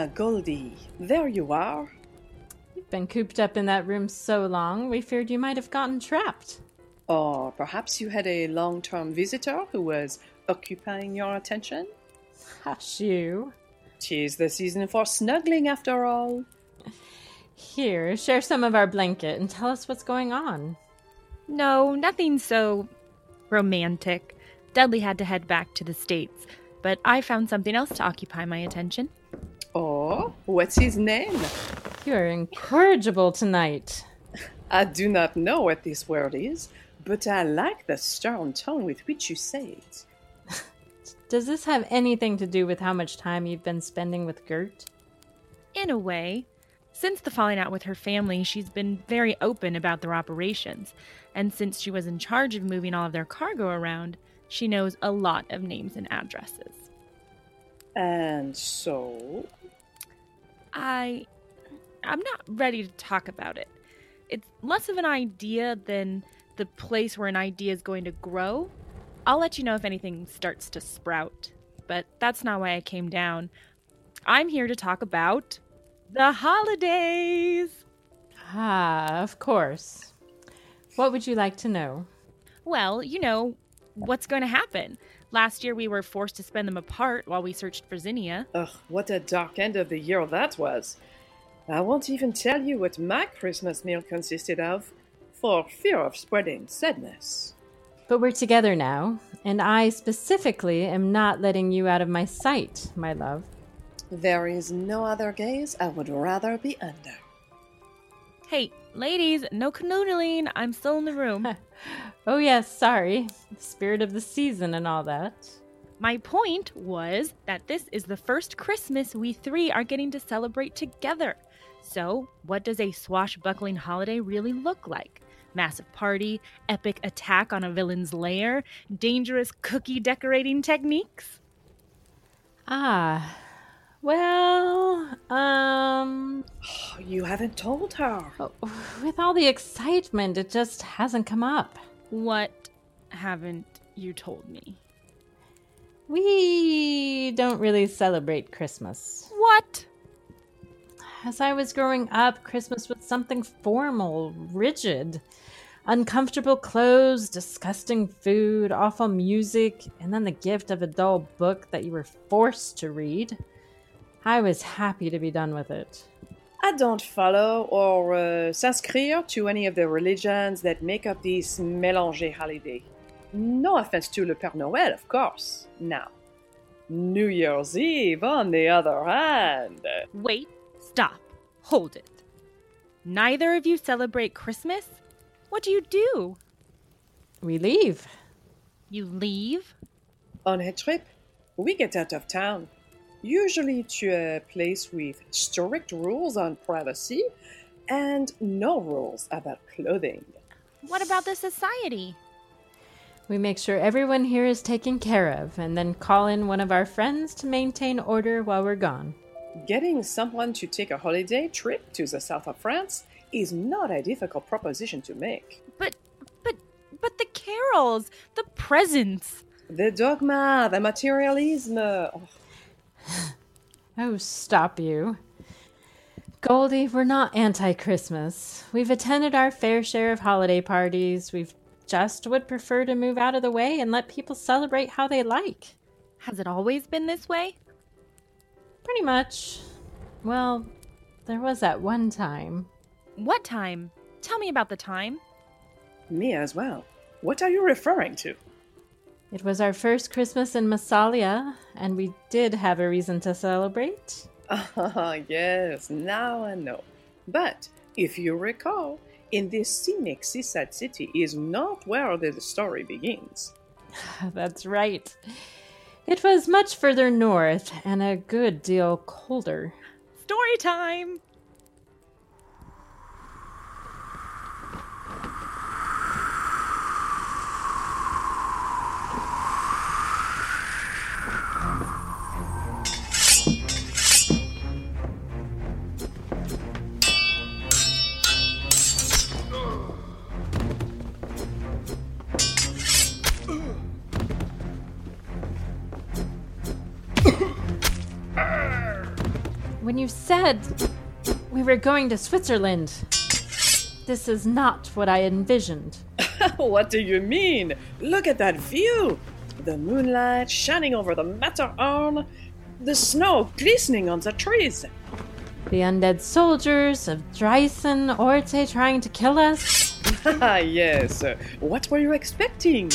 Ah, Goldie, there you are. You've been cooped up in that room so long, we feared you might have gotten trapped. Or perhaps you had a long term visitor who was occupying your attention? Hush you. Tis the season for snuggling after all. Here, share some of our blanket and tell us what's going on. No, nothing so romantic. Dudley had to head back to the States, but I found something else to occupy my attention. What's his name? You're incorrigible tonight. I do not know what this word is, but I like the stern tone with which you say it. Does this have anything to do with how much time you've been spending with Gert? In a way. Since the falling out with her family, she's been very open about their operations. And since she was in charge of moving all of their cargo around, she knows a lot of names and addresses. And so? I. I'm not ready to talk about it. It's less of an idea than the place where an idea is going to grow. I'll let you know if anything starts to sprout. But that's not why I came down. I'm here to talk about the holidays. Ah, of course. What would you like to know? Well, you know, what's going to happen? Last year we were forced to spend them apart while we searched for Zinnia. Ugh, what a dark end of the year that was. I won't even tell you what my Christmas meal consisted of, for fear of spreading sadness. But we're together now, and I specifically am not letting you out of my sight, my love. There is no other gaze I would rather be under. Hey, ladies, no canoodling. I'm still in the room. oh, yes, sorry. Spirit of the season and all that. My point was that this is the first Christmas we three are getting to celebrate together. So, what does a swashbuckling holiday really look like? Massive party, epic attack on a villain's lair, dangerous cookie decorating techniques? Ah, well, um. You haven't told her. With all the excitement, it just hasn't come up. What haven't you told me? We don't really celebrate Christmas. What? As I was growing up, Christmas was something formal, rigid. Uncomfortable clothes, disgusting food, awful music, and then the gift of a dull book that you were forced to read. I was happy to be done with it. I don't follow or uh, s'inscrire to any of the religions that make up this mélanger holiday. No offense to Le Père Noël, of course. Now, New Year's Eve, on the other hand. Wait, stop, hold it. Neither of you celebrate Christmas? What do you do? We leave. You leave? On a trip, we get out of town usually to a uh, place with strict rules on privacy and no rules about clothing. What about the society? We make sure everyone here is taken care of and then call in one of our friends to maintain order while we're gone. Getting someone to take a holiday trip to the south of France is not a difficult proposition to make. But, but, but the carols, the presents, the dogma, the materialism. Oh, oh, stop you. Goldie, we're not anti Christmas. We've attended our fair share of holiday parties. We've just would prefer to move out of the way and let people celebrate how they like. Has it always been this way? Pretty much. Well, there was that one time. What time? Tell me about the time. Me as well. What are you referring to? It was our first Christmas in Massalia, and we did have a reason to celebrate. Ah, yes, now I know. But if you recall, in this scenic seaside city is not where the story begins. That's right. It was much further north and a good deal colder. Story time! You said we were going to Switzerland, this is not what I envisioned. what do you mean? Look at that view! The moonlight shining over the Matterhorn, the snow glistening on the trees. The undead soldiers of Dryson Orte trying to kill us. Ah, yes. What were you expecting?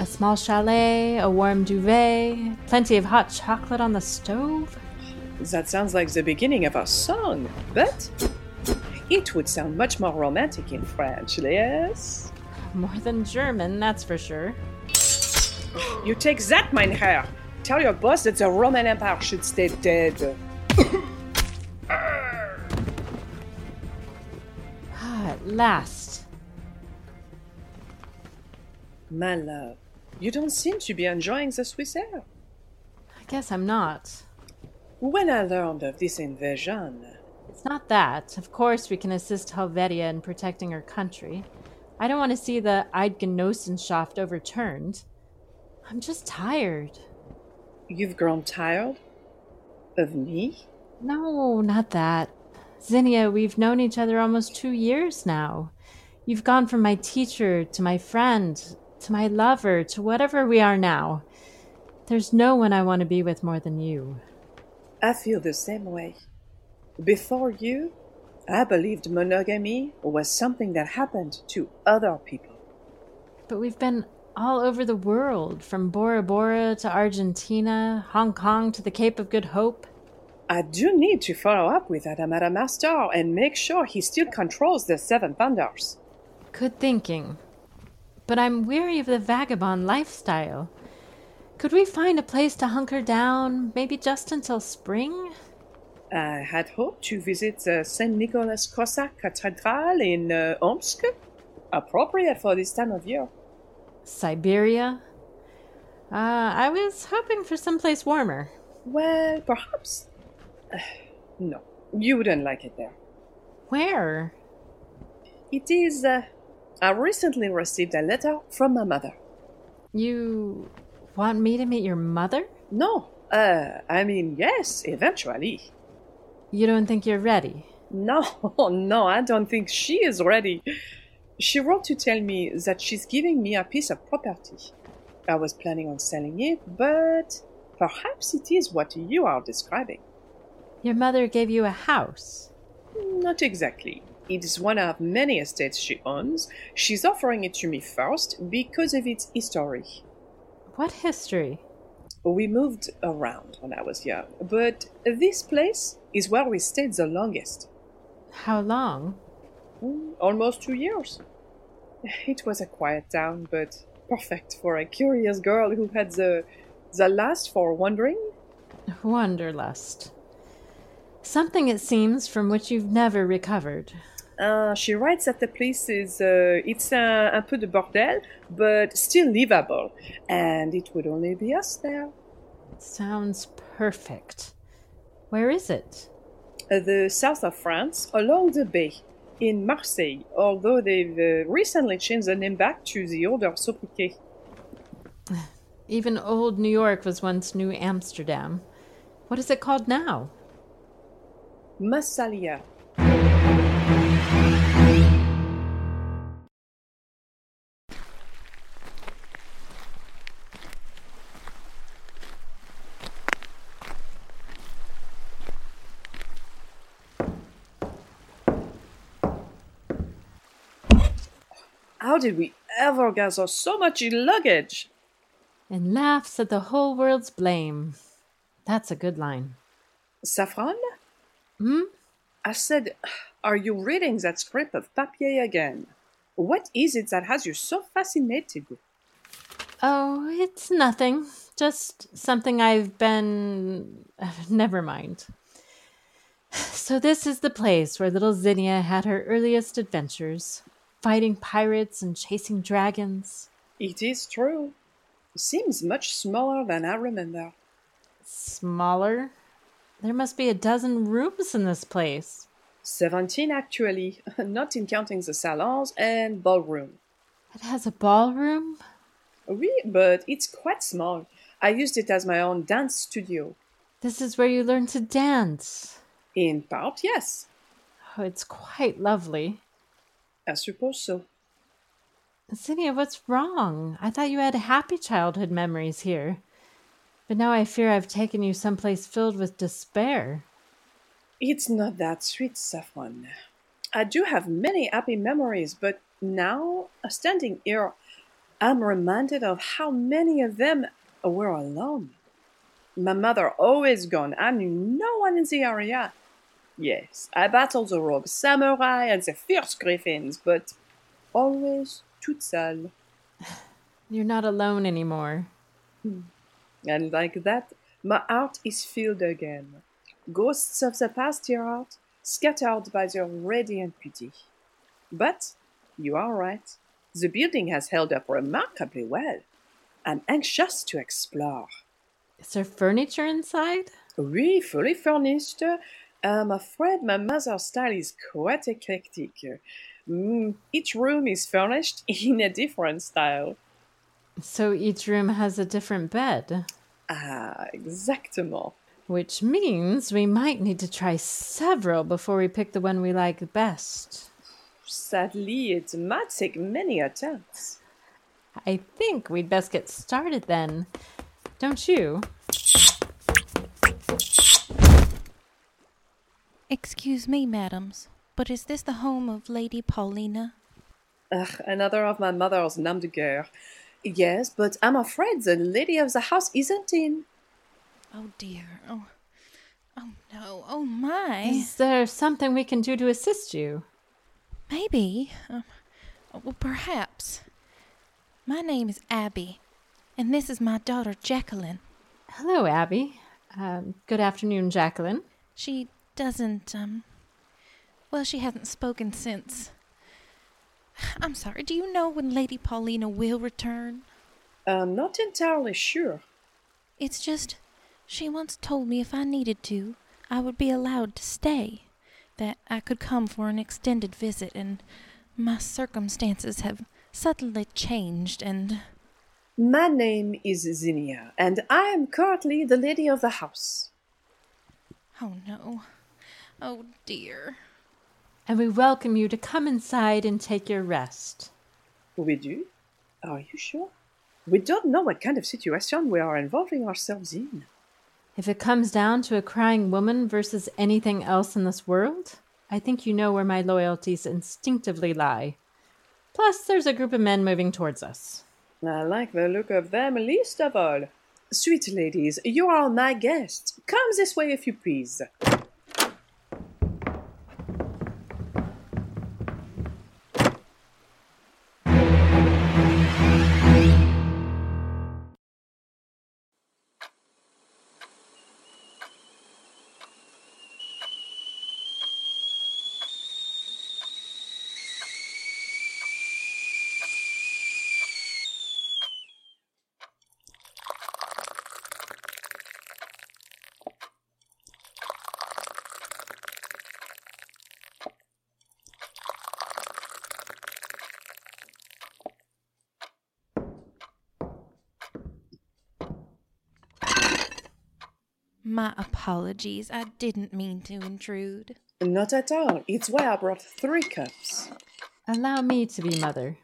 A small chalet, a warm duvet, plenty of hot chocolate on the stove. That sounds like the beginning of a song, but it would sound much more romantic in French, yes? More than German, that's for sure. You take that, mein Herr! Tell your boss that the Roman Empire should stay dead. Ah, at last. My love, you don't seem to be enjoying the Swiss air. I guess I'm not. When I learned of this invasion, It's not that. Of course, we can assist Helvetia in protecting her country. I don't want to see the Eidgenossenschaft overturned. I'm just tired. you've grown tired of me? No, not that. Zinnia, we've known each other almost two years now. You've gone from my teacher to my friend to my lover to whatever we are now. There's no one I want to be with more than you. I feel the same way. Before you, I believed monogamy was something that happened to other people. But we've been all over the world, from Bora Bora to Argentina, Hong Kong to the Cape of Good Hope. I do need to follow up with Adamada Master and make sure he still controls the Seven Thunders. Good thinking. But I'm weary of the vagabond lifestyle. Could we find a place to hunker down, maybe just until spring? I had hoped to visit the St. Nicholas Cossack Cathedral in uh, Omsk. Appropriate for this time of year. Siberia? Uh, I was hoping for someplace warmer. Well, perhaps. no, you wouldn't like it there. Where? It is. Uh, I recently received a letter from my mother. You want me to meet your mother? No, uh, I mean, yes, eventually. You don't think you're ready? No, no, I don't think she is ready. She wrote to tell me that she's giving me a piece of property. I was planning on selling it, but perhaps it is what you are describing. Your mother gave you a house. Not exactly. It is one of many estates she owns. She's offering it to me first because of its history. What history? We moved around when I was young, but this place is where we stayed the longest. How long? Mm, Almost two years. It was a quiet town, but perfect for a curious girl who had the the last for wandering. Wanderlust. Something, it seems, from which you've never recovered. Uh, she writes that the place is uh, it's a, un peu de bordel, but still livable, and it would only be us there. Sounds perfect. Where is it? Uh, the south of France, along the bay, in Marseille. Although they've uh, recently changed the name back to the older sobriquet. Even old New York was once New Amsterdam. What is it called now? Massalia. How did we ever gather so much luggage? And laughs at the whole world's blame. That's a good line. Saffron? Hmm? I said, Are you reading that script of papier again? What is it that has you so fascinated? Oh, it's nothing. Just something I've been. Never mind. So, this is the place where little Zinnia had her earliest adventures fighting pirates and chasing dragons. It is true. Seems much smaller than I remember. Smaller? There must be a dozen rooms in this place. 17 actually, not in counting the salons and ballroom. It has a ballroom? Oui, but it's quite small. I used it as my own dance studio. This is where you learn to dance. In part, yes. Oh, it's quite lovely. I suppose so. Zinnia, what's wrong? I thought you had happy childhood memories here. But now I fear I've taken you someplace filled with despair. It's not that sweet, Saffron. I do have many happy memories, but now, standing here, I'm reminded of how many of them were alone. My mother always gone. I knew no one in the area. Yes, I battled the rogue samurai and the fierce griffins, but always toute seule. You're not alone anymore. Hmm. And like that, my heart is filled again. Ghosts of the past year out, scattered by their radiant beauty. But you are right. The building has held up remarkably well. I'm anxious to explore. Is there furniture inside? Oui, fully furnished. I'm afraid my mother's style is quite eclectic. Mm, each room is furnished in a different style. So each room has a different bed, Ah, exactement. which means we might need to try several before we pick the one we like best. Sadly, it might take many attempts. I think we'd best get started then. Don't you? Excuse me, madams, but is this the home of Lady Paulina? Ugh, another of my mother's nom de guerre. Yes, but I'm afraid the lady of the house isn't in. Oh dear. Oh, oh no. Oh my. Is there something we can do to assist you? Maybe. Um, well, perhaps. My name is Abby, and this is my daughter Jacqueline. Hello, Abby. Um, good afternoon, Jacqueline. She doesn't, um. Well, she hasn't spoken since. I'm sorry, do you know when Lady Paulina will return? I'm not entirely sure. It's just, she once told me if I needed to, I would be allowed to stay. That I could come for an extended visit, and my circumstances have suddenly changed, and. My name is Zinnia, and I am currently the lady of the house. Oh no. Oh dear. And we welcome you to come inside and take your rest. We do? Are you sure? We don't know what kind of situation we are involving ourselves in. If it comes down to a crying woman versus anything else in this world, I think you know where my loyalties instinctively lie. Plus, there's a group of men moving towards us. I like the look of them least of all. Sweet ladies, you are my guests. Come this way if you please. My apologies. I didn't mean to intrude. Not at all. It's why I brought three cups. Allow me to be mother.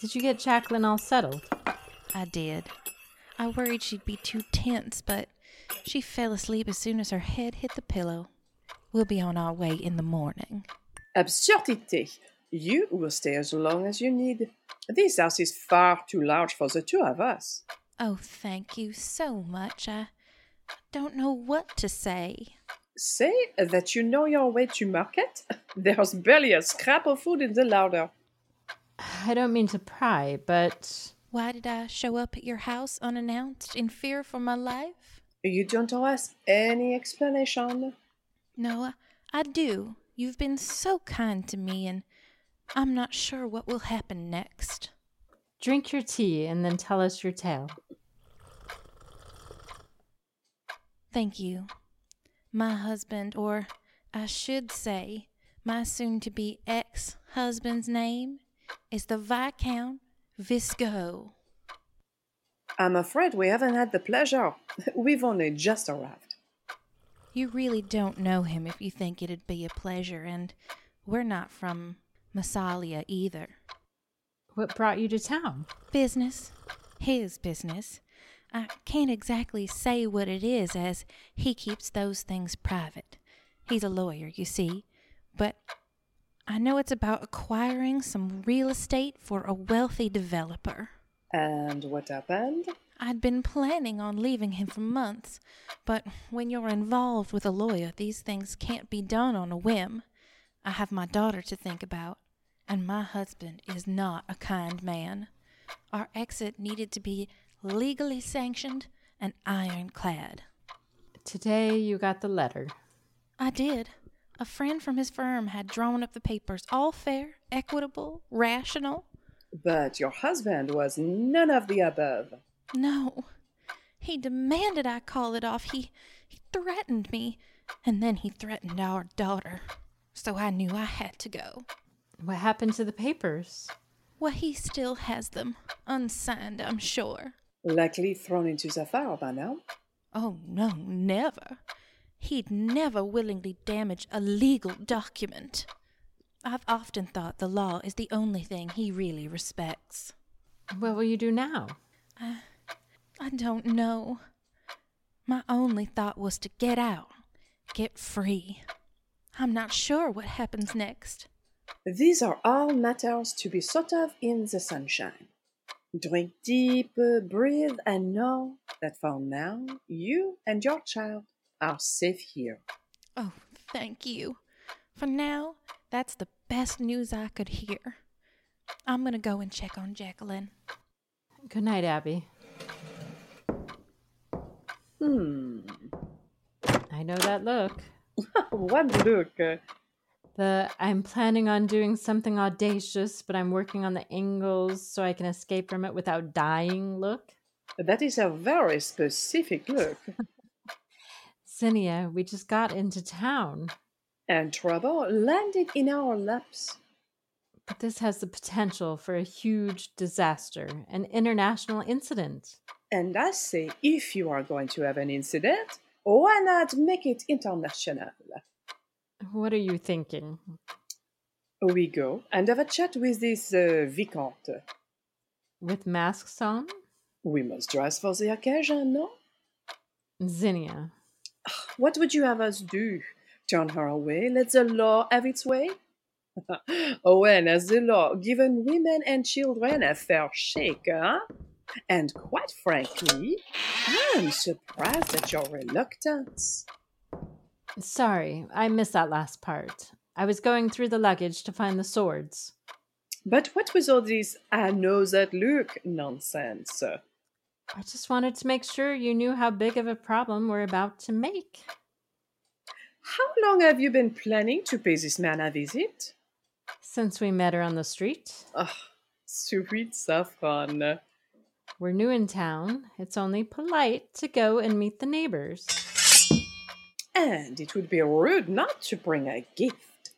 Did you get Jacqueline all settled? I did. I worried she'd be too tense, but she fell asleep as soon as her head hit the pillow. We'll be on our way in the morning. Absurdité. You will stay as long as you need. This house is far too large for the two of us. Oh, thank you so much. I don't know what to say. Say that you know your way to market. There's barely a scrap of food in the larder. I don't mean to pry, but Why did I show up at your house unannounced in fear for my life? You don't owe us any explanation. No, I do. You've been so kind to me, and I'm not sure what will happen next. drink your tea and then tell us your tale. Thank you. My husband, or I should say, my soon to be ex husband's name is the Viscount Visco. I'm afraid we haven't had the pleasure. We've only just arrived. You really don't know him if you think it'd be a pleasure, and we're not from Massalia either. What brought you to town? Business. His business. I can't exactly say what it is, as he keeps those things private. He's a lawyer, you see, but I know it's about acquiring some real estate for a wealthy developer. And what happened? I'd been planning on leaving him for months, but when you're involved with a lawyer, these things can't be done on a whim. I have my daughter to think about, and my husband is not a kind man. Our exit needed to be legally sanctioned and ironclad. Today you got the letter. I did. A friend from his firm had drawn up the papers, all fair, equitable, rational. But your husband was none of the above. No. He demanded I call it off. He, he threatened me, and then he threatened our daughter. So I knew I had to go. What happened to the papers? Well, he still has them, unsigned, I'm sure. Likely thrown into the fire by now. Oh, no, never. He'd never willingly damage a legal document. I've often thought the law is the only thing he really respects. What will you do now? I, I don't know. My only thought was to get out, get free. I'm not sure what happens next. These are all matters to be thought of in the sunshine. Drink deep, breathe, and know that for now, you and your child are safe here. Oh, thank you. For now, that's the best news I could hear. I'm going to go and check on Jacqueline. Good night, Abby. Hmm. I know that look. what look? The I'm planning on doing something audacious, but I'm working on the angles so I can escape from it without dying look. That is a very specific look. Zinnia, we just got into town. And trouble landed in our laps. But this has the potential for a huge disaster, an international incident. And I say, if you are going to have an incident, why not make it international? What are you thinking? We go and have a chat with this uh, Vicomte. With masks on? We must dress for the occasion, no? Zinnia. What would you have us do? Turn her away? Let the law have its way? oh, when has the law given women and children a fair shake, huh? And quite frankly, I'm surprised at your reluctance. Sorry, I missed that last part. I was going through the luggage to find the swords. But what was all this I ah, know that look nonsense? Uh, I just wanted to make sure you knew how big of a problem we're about to make. How long have you been planning to pay this man a visit? Since we met her on the street. Oh, sweet saffron. We're new in town. It's only polite to go and meet the neighbors. And it would be rude not to bring a gift.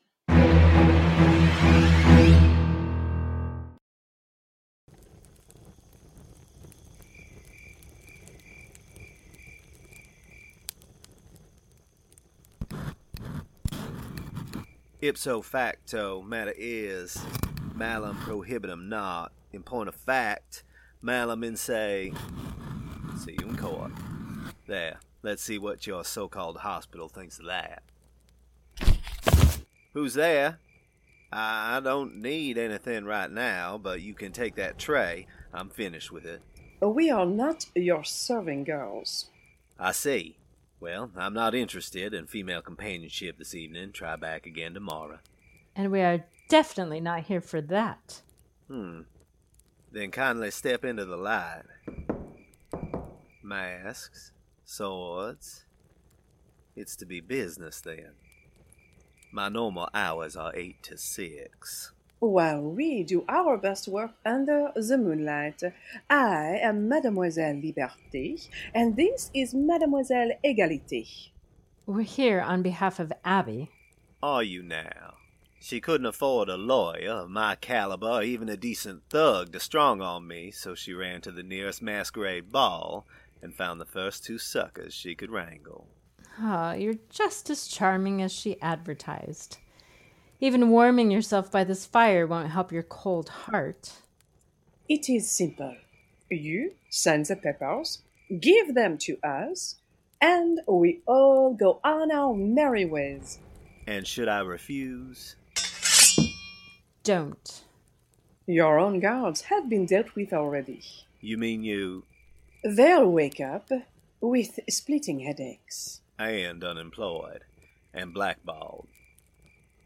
Ipso facto, matter is, malum prohibitum not. In point of fact, malum in se. See you in court. There, let's see what your so called hospital thinks of that. Who's there? I don't need anything right now, but you can take that tray. I'm finished with it. We are not your serving girls. I see. Well, I'm not interested in female companionship this evening. Try back again tomorrow. And we are definitely not here for that. Hmm. Then kindly step into the light. Masks, swords. It's to be business then. My normal hours are 8 to 6. While we do our best work under the moonlight, I am Mademoiselle Liberté, and this is Mademoiselle Égalité. We're here on behalf of Abby. Are you now? She couldn't afford a lawyer of my caliber or even a decent thug to strong on me, so she ran to the nearest masquerade ball and found the first two suckers she could wrangle. Ah, you're just as charming as she advertised. Even warming yourself by this fire won't help your cold heart. It is simple. You send the papers, give them to us, and we all go on our merry ways. And should I refuse? Don't. Your own guards have been dealt with already. You mean you They'll wake up with splitting headaches. and unemployed and blackballed?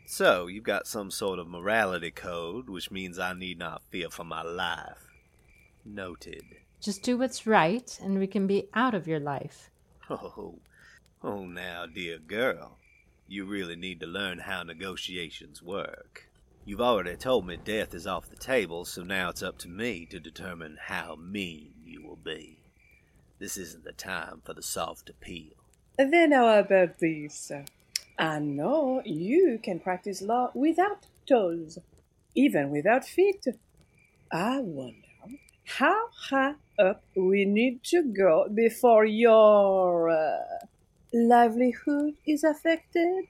So, you've got some sort of morality code, which means I need not fear for my life. Noted. Just do what's right, and we can be out of your life. Oh, oh, now, dear girl, you really need to learn how negotiations work. You've already told me death is off the table, so now it's up to me to determine how mean you will be. This isn't the time for the soft appeal. Then how about this? I know you can practice law without toes, even without feet. I wonder how high up we need to go before your uh, livelihood is affected.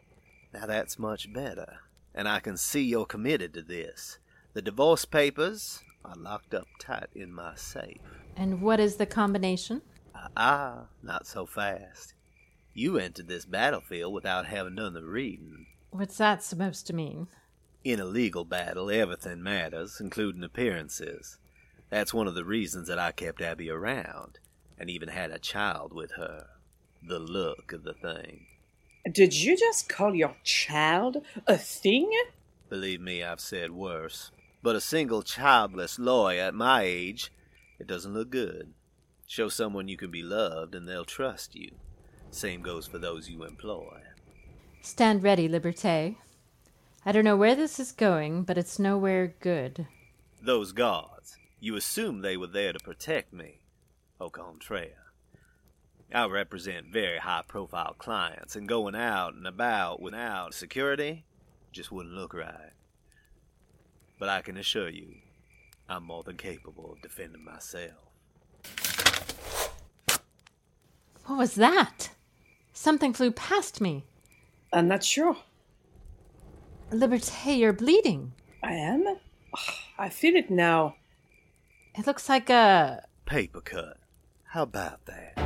Now that's much better, and I can see you're committed to this. The divorce papers are locked up tight in my safe. And what is the combination? Ah, not so fast. You entered this battlefield without having done the reading. What's that supposed to mean? In a legal battle, everything matters, including appearances. That's one of the reasons that I kept Abby around, and even had a child with her. The look of the thing. Did you just call your child a thing? Believe me, I've said worse. But a single childless lawyer at my age, it doesn't look good. Show someone you can be loved, and they'll trust you. Same goes for those you employ. Stand ready, Liberté. I don't know where this is going, but it's nowhere good. Those guards, you assume they were there to protect me. Au contraire. I represent very high profile clients, and going out and about without security just wouldn't look right. But I can assure you, I'm more than capable of defending myself. What was that? Something flew past me. I'm not sure. Liberté, you're bleeding. I am? I feel it now. It looks like a. Paper cut. How about that?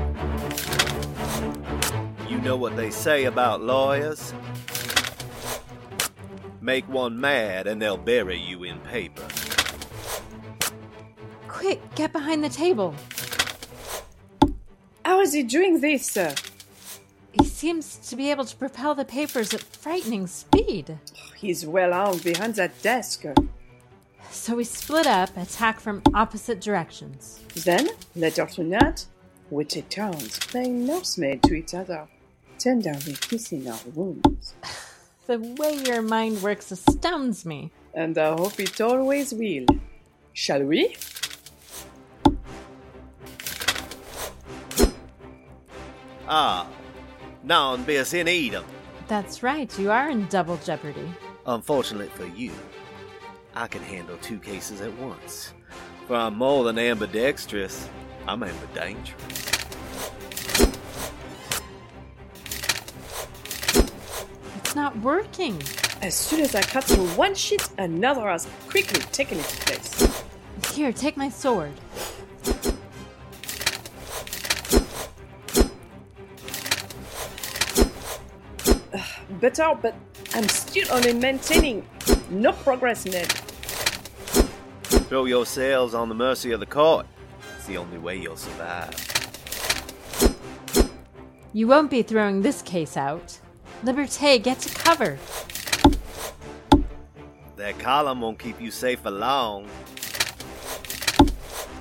You know what they say about lawyers? Make one mad and they'll bury you in paper. Quick, get behind the table. How is he doing this? uh? He seems to be able to propel the papers at frightening speed. He's well armed behind that desk. So we split up, attack from opposite directions. Then, later tonight, we take turns playing nursemaid to each other, tenderly kissing our wounds. The way your mind works astounds me. And I hope it always will. Shall we? Ah, non bis in idem. That's right, you are in double jeopardy. Unfortunately for you, I can handle two cases at once. For I'm more than ambidextrous, I'm ambidangerous. It's not working. As soon as I cut through one sheet, another has quickly taken its place. Here, take my sword. Better, but I'm still only maintaining no progress, Ned. Throw yourselves on the mercy of the court. It's the only way you'll survive. You won't be throwing this case out. Liberté, get to cover. That column won't keep you safe for long.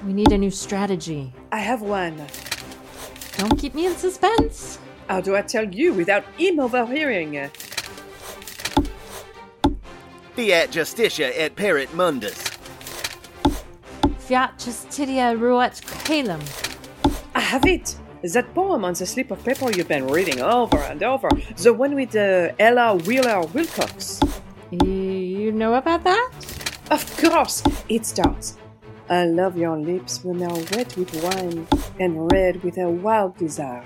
We need a new strategy. I have one. Don't keep me in suspense. How do I tell you without him overhearing? Fiat Justitia et Pereat Mundus. Fiat justitia ruat caelum. I have it! That poem on the slip of paper you've been reading over and over. The one with uh, Ella Wheeler Wilcox. You know about that? Of course! It starts. I love your lips when they're wet with wine and red with a wild desire.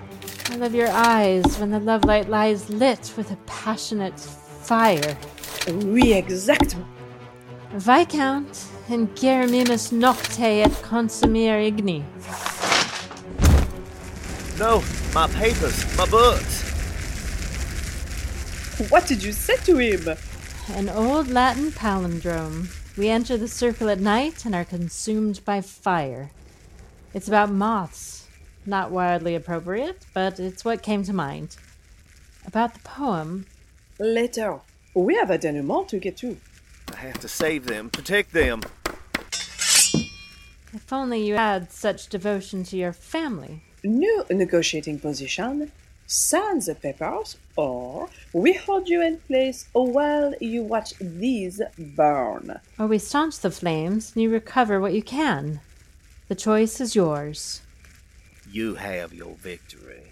I love your eyes when the love light lies lit with a passionate fire. Oui, exactement. Viscount in girum imus nocte et consumimur igni. No, my papers, my books. What did you say to him? An old Latin palindrome. We enter the circle at night and are consumed by fire. It's about moths. Not wildly appropriate, but it's what came to mind. About the poem, Later. We have a denouement to get to. I have to save them, protect them. if only you had such devotion to your family. New negotiating position. Sign the papers, or we hold you in place while you watch these burn. Or we staunch the flames and you recover what you can. The choice is yours. You have your victory,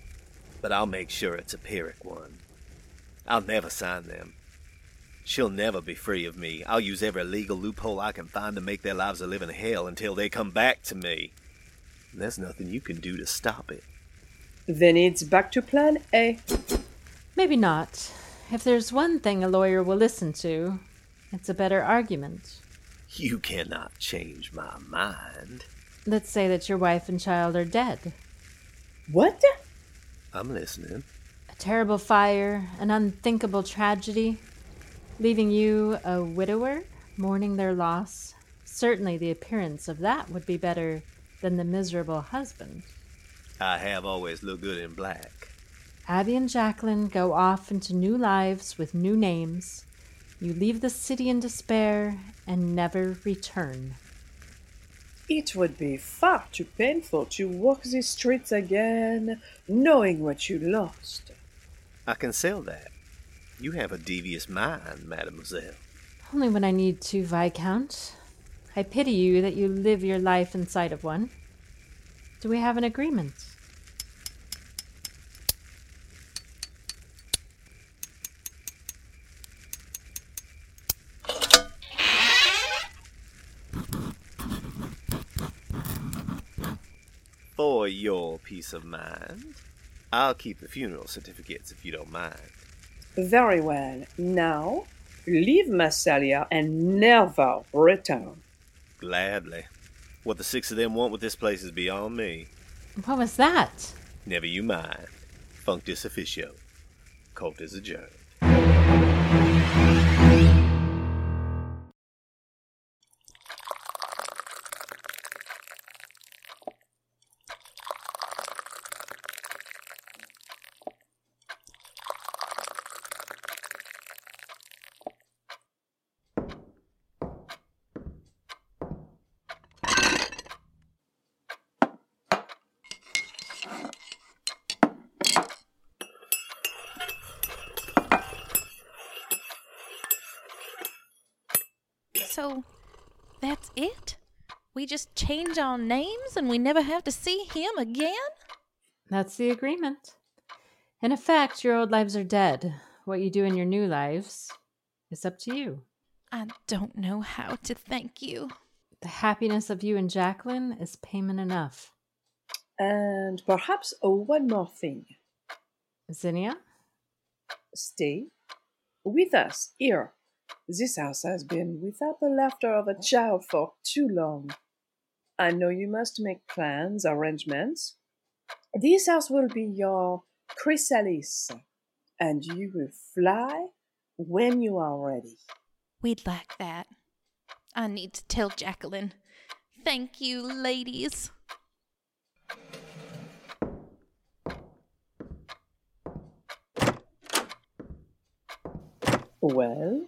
but I'll make sure it's a Pyrrhic one. I'll never sign them. She'll never be free of me. I'll use every legal loophole I can find to make their lives a living hell until they come back to me. And there's nothing you can do to stop it. Then it's back to plan A. Maybe not. If there's one thing a lawyer will listen to, it's a better argument. You cannot change my mind. Let's say that your wife and child are dead. What? I'm listening. A terrible fire, an unthinkable tragedy, leaving you a widower, mourning their loss. Certainly the appearance of that would be better than the miserable husband. I have always looked good in black. Abby and Jacqueline go off into new lives with new names. You leave the city in despair and never return. It would be far too painful to walk the streets again, knowing what you lost. I can sell that. You have a devious mind, mademoiselle. Only when I need to, Viscount. I pity you that you live your life inside of one. Do we have an agreement? For your peace of mind, I'll keep the funeral certificates if you don't mind. Very well. Now, leave Massalia and never return. Gladly. What the six of them want with this place is beyond me. What was that? Never you mind. Functus officio. Cult is adjourned. Change our names and we never have to see him again? That's the agreement. In effect, your old lives are dead. What you do in your new lives is up to you. I don't know how to thank you. The happiness of you and Jacqueline is payment enough. And perhaps oh, one more thing. Zinnia? Stay with us here. This house has been without the laughter of a child for too long. I know you must make plans, arrangements. This house will be your chrysalis, and you will fly when you are ready. We'd like that. I need to tell Jacqueline. Thank you, ladies. Well,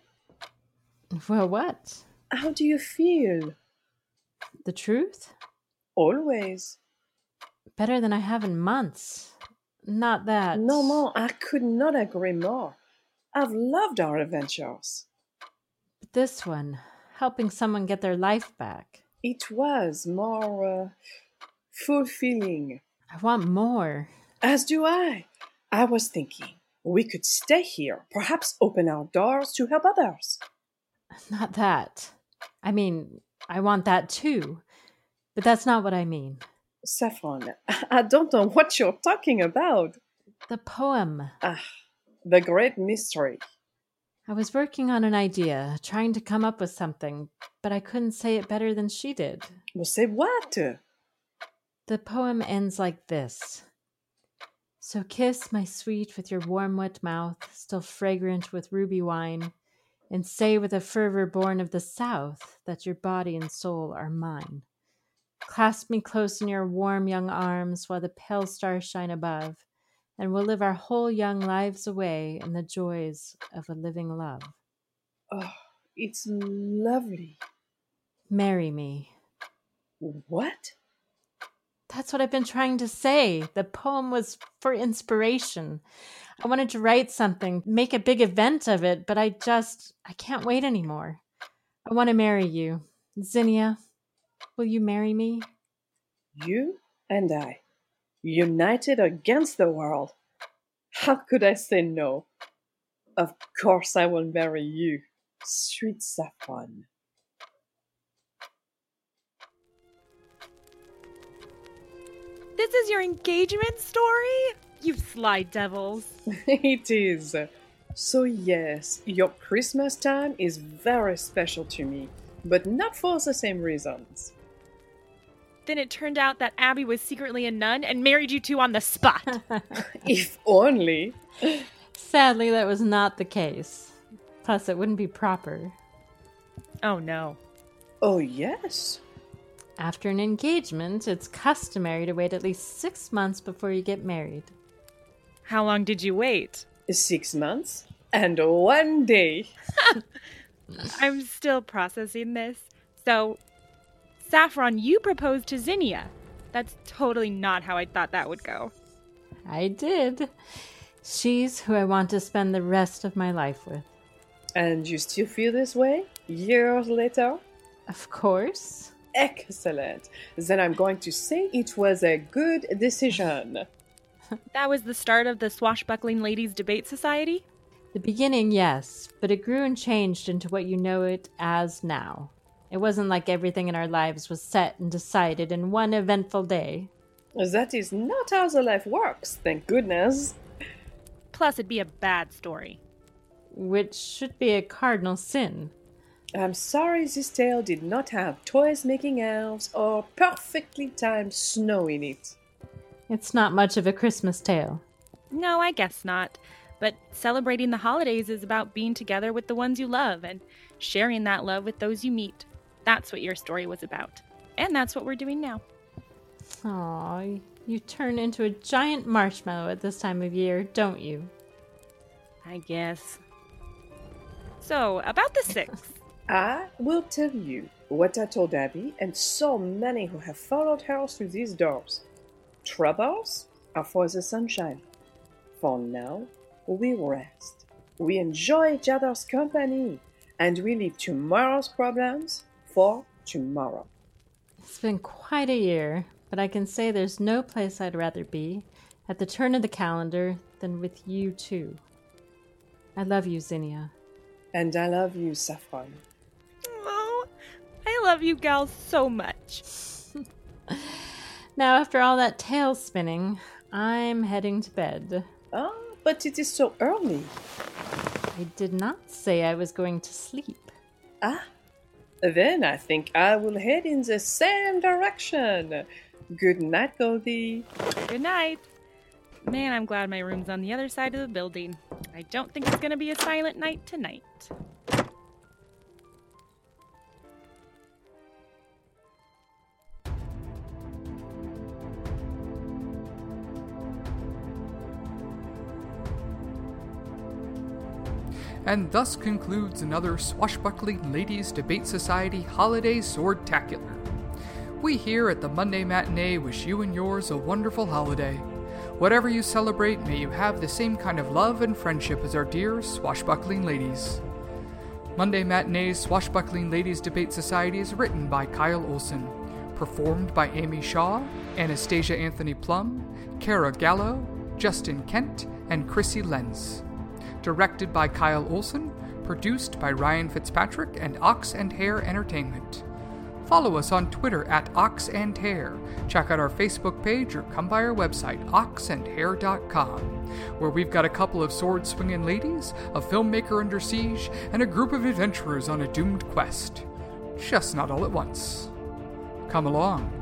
Well, what? how do you feel? The truth? Always. Better than I have in months. Not that. No more, I could not agree more. I've loved our adventures. But this one, helping someone get their life back. It was more uh, fulfilling. I want more. As do I. I was thinking we could stay here, perhaps open our doors to help others. Not that. I mean, I want that too. But that's not what I mean. Saffron, I don't know what you're talking about. The poem. Ah, the great mystery. I was working on an idea, trying to come up with something, but I couldn't say it better than she did. Well, say what? The poem ends like this So kiss my sweet with your warm, wet mouth, still fragrant with ruby wine, and say with a fervor born of the South that your body and soul are mine. Clasp me close in your warm young arms while the pale stars shine above, and we'll live our whole young lives away in the joys of a living love. Oh, it's lovely. Marry me. What? That's what I've been trying to say. The poem was for inspiration. I wanted to write something, make a big event of it, but I just, I can't wait anymore. I want to marry you. Zinnia, will you marry me? You and I, united against the world. How could I say no? Of course I will marry you, sweet Saffron. This is your engagement story? You sly devils. it is. So, yes, your Christmas time is very special to me, but not for the same reasons. Then it turned out that Abby was secretly a nun and married you two on the spot. if only. Sadly, that was not the case. Plus, it wouldn't be proper. oh no. Oh, yes. After an engagement, it's customary to wait at least six months before you get married. How long did you wait? Six months and one day. I'm still processing this. So, Saffron, you proposed to Zinnia. That's totally not how I thought that would go. I did. She's who I want to spend the rest of my life with. And you still feel this way? Years later? Of course. Excellent. Then I'm going to say it was a good decision. That was the start of the Swashbuckling Ladies Debate Society? The beginning, yes, but it grew and changed into what you know it as now. It wasn't like everything in our lives was set and decided in one eventful day. That is not how the life works, thank goodness. Plus, it'd be a bad story. Which should be a cardinal sin. I'm sorry this tale did not have toys making elves or perfectly timed snow in it. It's not much of a Christmas tale. No, I guess not. But celebrating the holidays is about being together with the ones you love and sharing that love with those you meet. That's what your story was about. And that's what we're doing now. Aw, you turn into a giant marshmallow at this time of year, don't you? I guess. So, about the sixth. I will tell you what I told Abby and so many who have followed her through these doors. Troubles are for the sunshine. For now, we rest. We enjoy each other's company, and we leave tomorrow's problems for tomorrow. It's been quite a year, but I can say there's no place I'd rather be at the turn of the calendar than with you two. I love you, Zinnia. And I love you, Saffron. Oh, I love you gals so much. Now, after all that tail spinning, I'm heading to bed. Ah, but it is so early. I did not say I was going to sleep. Ah, then I think I will head in the same direction. Good night, Goldie. Good night. Man, I'm glad my room's on the other side of the building. I don't think it's gonna be a silent night tonight. And thus concludes another Swashbuckling Ladies Debate Society Holiday Swordtacular. We here at the Monday Matinee wish you and yours a wonderful holiday. Whatever you celebrate, may you have the same kind of love and friendship as our dear Swashbuckling Ladies. Monday Matinee's Swashbuckling Ladies Debate Society is written by Kyle Olson, performed by Amy Shaw, Anastasia Anthony Plum, Kara Gallo, Justin Kent, and Chrissy Lenz. Directed by Kyle Olson, produced by Ryan Fitzpatrick and Ox and Hare Entertainment. Follow us on Twitter at Ox and Hare. Check out our Facebook page or come by our website, oxandhare.com, where we've got a couple of sword swinging ladies, a filmmaker under siege, and a group of adventurers on a doomed quest. Just not all at once. Come along